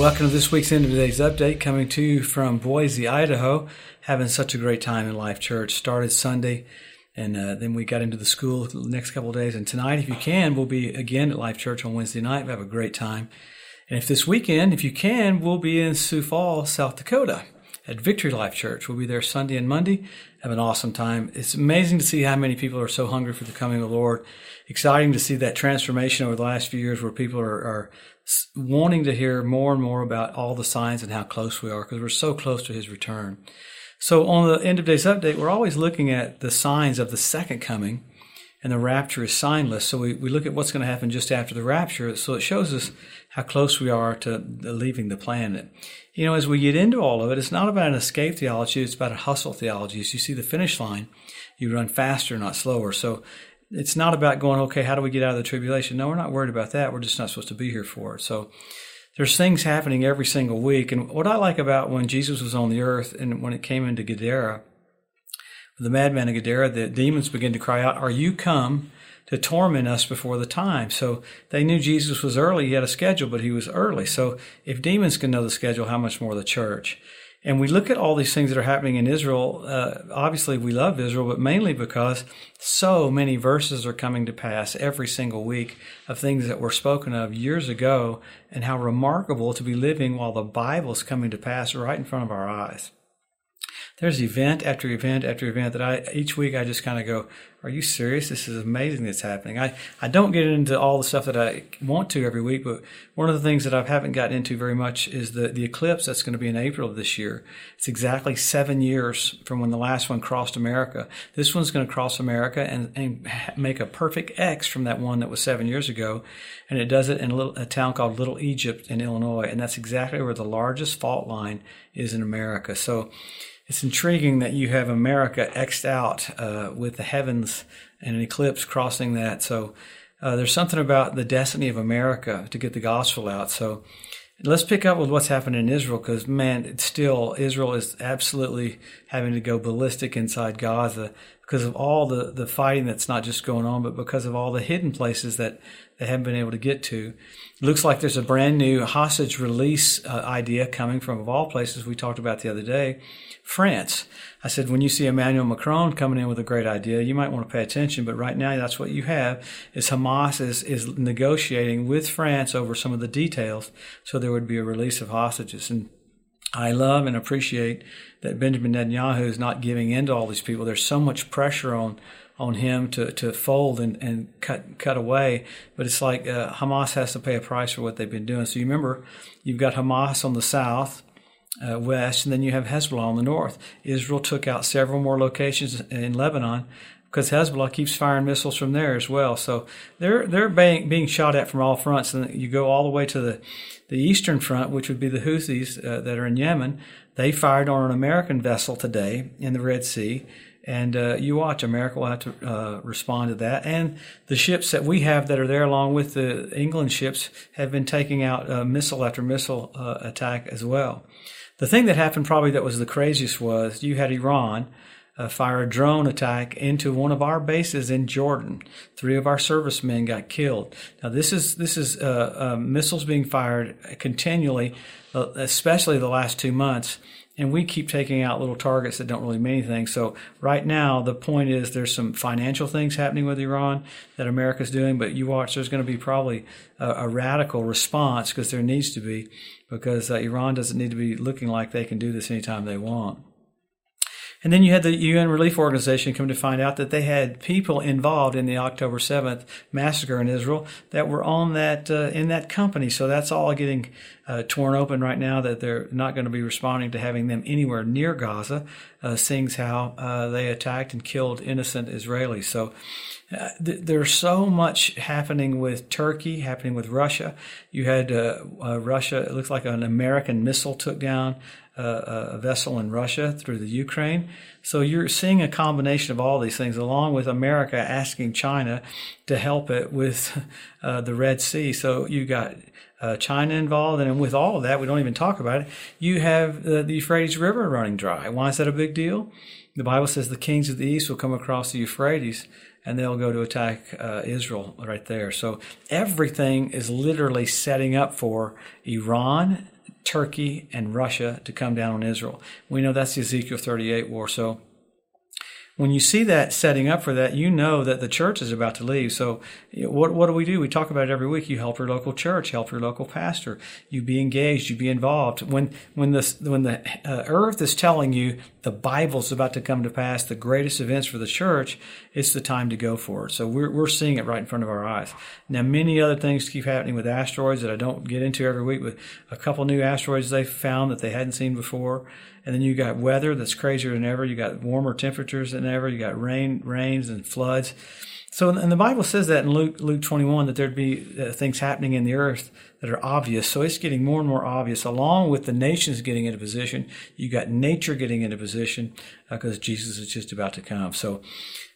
Welcome to this week's End of Today's Update, coming to you from Boise, Idaho. Having such a great time in Life Church. Started Sunday, and uh, then we got into the school the next couple of days. And tonight, if you can, we'll be again at Life Church on Wednesday night. We have a great time. And if this weekend, if you can, we'll be in Sioux Falls, South Dakota at Victory Life Church. We'll be there Sunday and Monday. Have an awesome time. It's amazing to see how many people are so hungry for the coming of the Lord. Exciting to see that transformation over the last few years where people are, are wanting to hear more and more about all the signs and how close we are because we're so close to his return. So on the end of day's update, we're always looking at the signs of the second coming and the rapture is signless. So we, we look at what's going to happen just after the rapture. So it shows us how close we are to leaving the planet. You know, as we get into all of it, it's not about an escape theology. It's about a hustle theology. As you see the finish line, you run faster, not slower. So it's not about going, okay, how do we get out of the tribulation? No, we're not worried about that. We're just not supposed to be here for it. So there's things happening every single week. And what I like about when Jesus was on the earth and when it came into Gadara, the madman of Gadara, the demons begin to cry out, Are you come to torment us before the time? So they knew Jesus was early. He had a schedule, but he was early. So if demons can know the schedule, how much more the church? And we look at all these things that are happening in Israel. Uh, obviously, we love Israel, but mainly because so many verses are coming to pass every single week of things that were spoken of years ago, and how remarkable to be living while the Bible is coming to pass right in front of our eyes there's event after event after event that I each week I just kind of go, "Are you serious? This is amazing that's happening." I I don't get into all the stuff that I want to every week, but one of the things that I haven't gotten into very much is the the eclipse that's going to be in April of this year. It's exactly seven years from when the last one crossed America. This one's going to cross America and and make a perfect X from that one that was seven years ago, and it does it in a little a town called Little Egypt in Illinois, and that's exactly where the largest fault line is in America. So it's intriguing that you have America xed out uh, with the heavens and an eclipse crossing that. So uh, there's something about the destiny of America to get the gospel out. So let's pick up with what's happening in Israel because, man, it's still, Israel is absolutely having to go ballistic inside Gaza because of all the, the fighting that's not just going on, but because of all the hidden places that they haven't been able to get to. It looks like there's a brand new hostage release uh, idea coming from, of all places, we talked about the other day France. I said, when you see Emmanuel Macron coming in with a great idea, you might want to pay attention. But right now, that's what you have is Hamas is, is negotiating with France over some of the details so there would be a release of hostages. And I love and appreciate that Benjamin Netanyahu is not giving in to all these people. There's so much pressure on on him to, to fold and, and cut cut away. But it's like uh, Hamas has to pay a price for what they've been doing. So you remember, you've got Hamas on the south, uh, west, and then you have Hezbollah on the north. Israel took out several more locations in Lebanon because Hezbollah keeps firing missiles from there as well. So they're they're being, being shot at from all fronts. And you go all the way to the the eastern front, which would be the Houthis uh, that are in Yemen. They fired on an American vessel today in the Red Sea. And uh, you watch, America will have to uh, respond to that. And the ships that we have that are there, along with the England ships, have been taking out uh, missile after missile uh, attack as well. The thing that happened probably that was the craziest was you had Iran uh, fire a drone attack into one of our bases in Jordan. Three of our servicemen got killed. Now this is this is uh, uh, missiles being fired continually, uh, especially the last two months. And we keep taking out little targets that don't really mean anything. So right now, the point is there's some financial things happening with Iran that America's doing, but you watch, there's going to be probably a, a radical response because there needs to be because uh, Iran doesn't need to be looking like they can do this anytime they want. And then you had the UN Relief Organization come to find out that they had people involved in the October 7th massacre in Israel that were on that uh, in that company. So that's all getting uh, torn open right now. That they're not going to be responding to having them anywhere near Gaza, uh, seeing how uh, they attacked and killed innocent Israelis. So. Uh, th- there's so much happening with Turkey, happening with Russia. You had uh, uh, Russia, it looks like an American missile took down a, vessel in Russia through the Ukraine. So you're seeing a combination of all these things, along with America asking China to help it with uh, the Red Sea. So you got uh, China involved, and with all of that, we don't even talk about it. You have uh, the Euphrates River running dry. Why is that a big deal? The Bible says the kings of the east will come across the Euphrates and they'll go to attack uh, Israel right there. So everything is literally setting up for Iran Turkey and Russia to come down on Israel. We know that's the Ezekiel 38 war. So when you see that setting up for that, you know that the church is about to leave. So, what what do we do? We talk about it every week. You help your local church, help your local pastor. You be engaged, you be involved. When when the when the uh, earth is telling you the Bible's about to come to pass, the greatest events for the church, it's the time to go for it. So we're we're seeing it right in front of our eyes. Now, many other things keep happening with asteroids that I don't get into every week. With a couple new asteroids they found that they hadn't seen before. And then you got weather that's crazier than ever. You got warmer temperatures than ever. You got rain, rains and floods. So, and the Bible says that in Luke, Luke 21 that there'd be uh, things happening in the earth that are obvious. So it's getting more and more obvious, along with the nations getting into position. You got nature getting into position because uh, Jesus is just about to come. So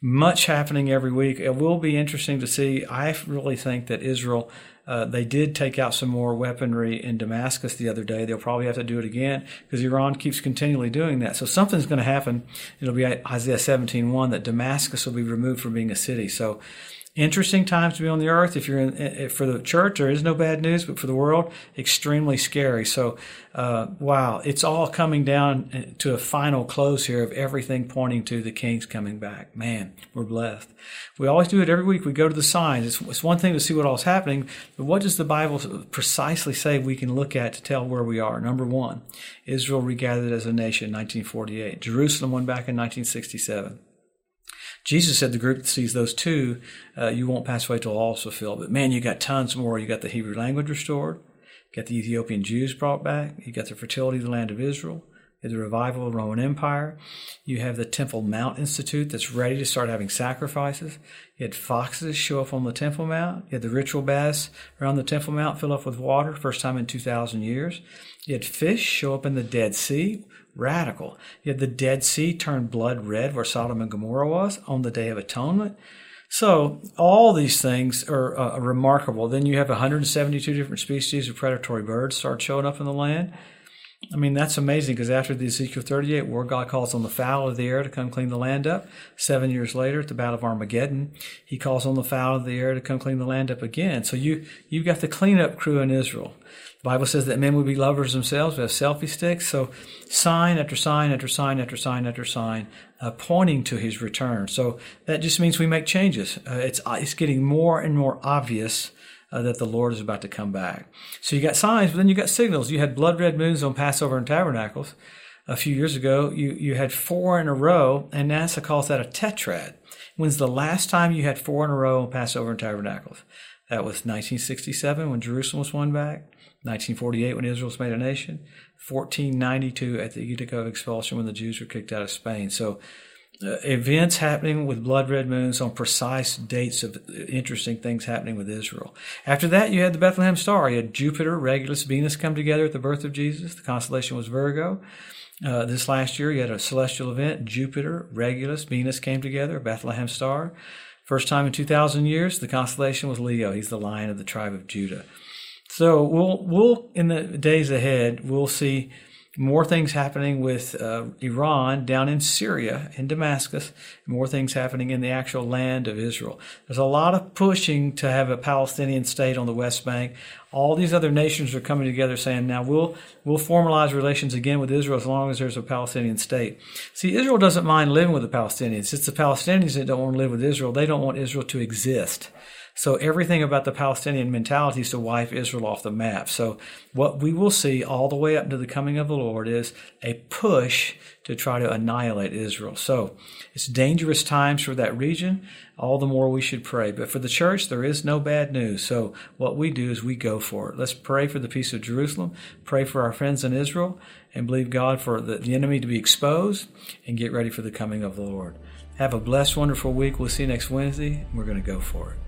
much happening every week. It will be interesting to see. I really think that Israel uh, they did take out some more weaponry in Damascus the other day. They'll probably have to do it again because Iran keeps continually doing that. So something's going to happen. It'll be Isaiah 17:1 that Damascus will be removed from being a city. So interesting times to be on the earth. If you're in, eh, eh, for the church, there is no bad news, but for the world, extremely scary. So, uh, wow, it's all coming down eh, to a final close here of everything pointing to the King's coming back. Man, we're blessed. We always do it every week. We go to the signs. It's, it's one thing to see what all's happening, but what does the Bible precisely say we can look at to tell where we are? Number one, Israel regathered as a nation, in 1948. Jerusalem went back in 1967. Jesus said the group that sees those two, uh, you won't pass away till all is fulfilled. But man, you got tons more. You got the Hebrew language restored, you got the Ethiopian Jews brought back, you got the fertility of the land of Israel, the revival of the Roman Empire. You have the Temple Mount Institute that's ready to start having sacrifices. You had foxes show up on the Temple Mount. You had the ritual baths around the Temple Mount fill up with water, first time in 2,000 years. You had fish show up in the Dead Sea Radical. You had the Dead Sea turn blood red where Sodom and Gomorrah was on the Day of Atonement. So all these things are uh, remarkable. Then you have 172 different species of predatory birds start showing up in the land. I mean, that's amazing because after the Ezekiel 38 war, God calls on the fowl of the air to come clean the land up. Seven years later, at the Battle of Armageddon, he calls on the fowl of the air to come clean the land up again. So you, you've got the cleanup crew in Israel. The Bible says that men would be lovers themselves. We have selfie sticks. So sign after sign after sign after sign after sign, uh, pointing to his return. So that just means we make changes. Uh, it's it's getting more and more obvious. Uh, that the Lord is about to come back. So you got signs, but then you got signals. You had blood red moons on Passover and Tabernacles a few years ago. You you had four in a row, and NASA calls that a tetrad. When's the last time you had four in a row on Passover and Tabernacles? That was 1967 when Jerusalem was won back. 1948 when Israel was made a nation, 1492 at the of Expulsion when the Jews were kicked out of Spain. So uh, events happening with blood red moons on precise dates of interesting things happening with Israel. After that, you had the Bethlehem star. You had Jupiter, Regulus, Venus come together at the birth of Jesus. The constellation was Virgo. Uh, this last year, you had a celestial event. Jupiter, Regulus, Venus came together, Bethlehem star. First time in 2,000 years, the constellation was Leo. He's the lion of the tribe of Judah. So we'll we'll in the days ahead we'll see more things happening with uh, Iran down in Syria in Damascus, more things happening in the actual land of Israel. There's a lot of pushing to have a Palestinian state on the West Bank. All these other nations are coming together saying, now we'll, we'll formalize relations again with Israel as long as there's a Palestinian state. See, Israel doesn't mind living with the Palestinians. It's the Palestinians that don't want to live with Israel. They don't want Israel to exist. So everything about the Palestinian mentality is to wipe Israel off the map. So what we will see all the way up to the coming of the Lord is a push to try to annihilate Israel. So it's dangerous times for that region. All the more we should pray. But for the church, there is no bad news. So what we do is we go for it. Let's pray for the peace of Jerusalem, pray for our friends in Israel, and believe God for the, the enemy to be exposed and get ready for the coming of the Lord. Have a blessed, wonderful week. We'll see you next Wednesday. We're going to go for it.